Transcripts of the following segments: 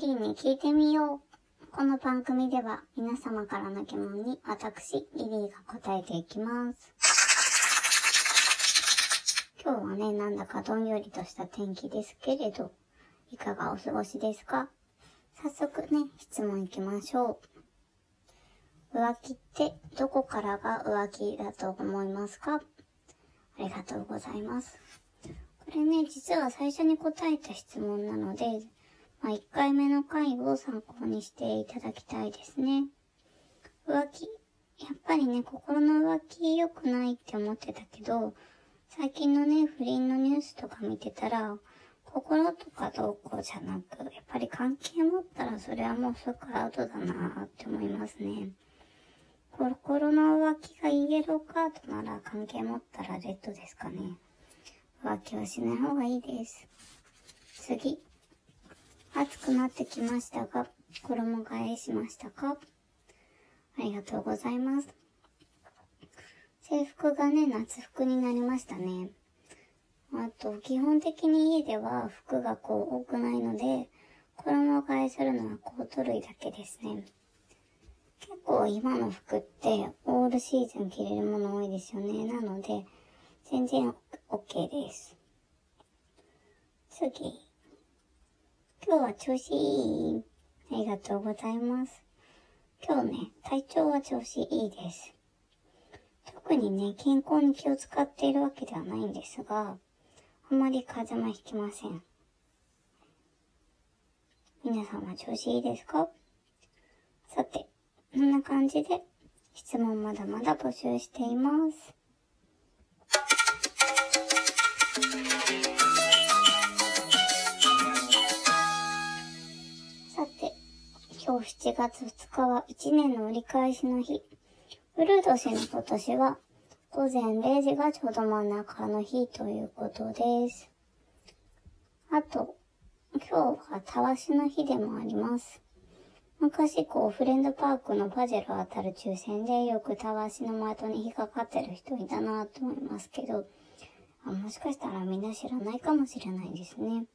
リリーに聞いてみよう。この番組では皆様からの疑問に私、リリーが答えていきます。今日はね、なんだかどんよりとした天気ですけれど、いかがお過ごしですか？早速ね、質問いきましょう。浮気ってどこからが浮気だと思いますか？ありがとうございます。これね、実は最初に答えた質問なので、まあ、1回目の回を参考にしていただきたいですね。浮気。やっぱりね、心の浮気良くないって思ってたけど、最近のね、不倫のニュースとか見てたら、心とかどうこうじゃなく、やっぱり関係持ったらそれはもうすぐアウトだなって思いますね。心の浮気がイエローカードなら関係持ったらレッドですかね。浮気はしない方がいいです。次。暑くなってきましたが、衣替えしましたか？ありがとうございます。制服がね、夏服になりましたね。あと、基本的に家では服がこう多くないので、衣替えするのはコート類だけですね。結構今の服ってオールシーズン着れるもの多いですよね。なので、全然 OK です。次。今日は調子いいありがとうございます。今日ね、体調は調子いいです。特にね、健康に気を使っているわけではないんですが、あまり風邪もひきません。皆さんは調子いいですか？さて、こんな感じで質問まだまだ募集しています。7月2日は1年の折り返しの日。ウルー年の今年は午前0時がちょうど真ん中の日ということです。あと、今日はたわしの日でもあります。昔こうフレンドパークのパジェロ当たる抽選でよくたわしの的に引っかかってる人いたなと思いますけど、あもしかしたらみんな知らないかもしれないですね。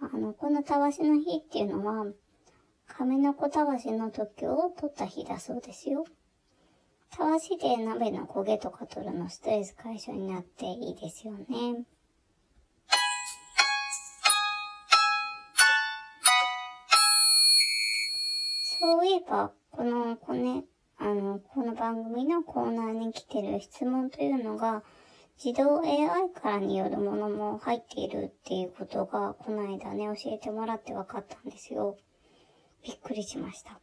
あの、このたわしの日っていうのは、亀の子たわしの特許を取った日だそうですよ。たわしで鍋の焦げとか取るのストレス解消になっていいですよね。そういえば、この、こね、あの、この番組のコーナーに来てる質問というのが、自動 AI からによるものも入っているっていうことが、この間ね、教えてもらって分かったんですよ。びっくりしました。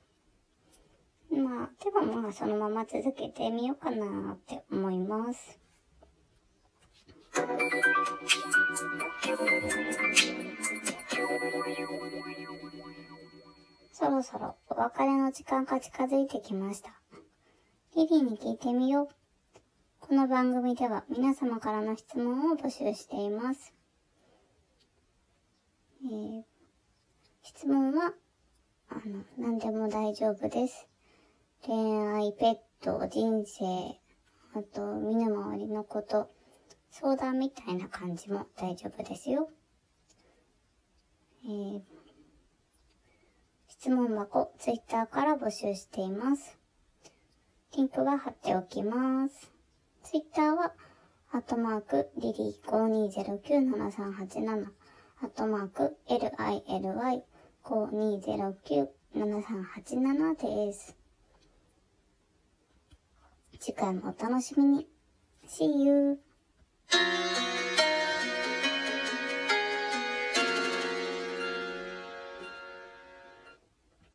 まあ、ではまあ、そのまま続けてみようかなって思います。そろそろお別れの時間が近づいてきました。リリーに聞いてみよう。この番組では皆様からの質問を募集しています。えー、質問は、何でも大丈夫です。恋愛、ペット、人生、あと、身の回りのこと、相談みたいな感じも大丈夫ですよ。えー、質問箱、ツイッターから募集しています。リンクは貼っておきます。ツイッターは、アットマーク、リリー52097387、アットマーク、LILY5209 7387です。次回もお楽しみに。See you!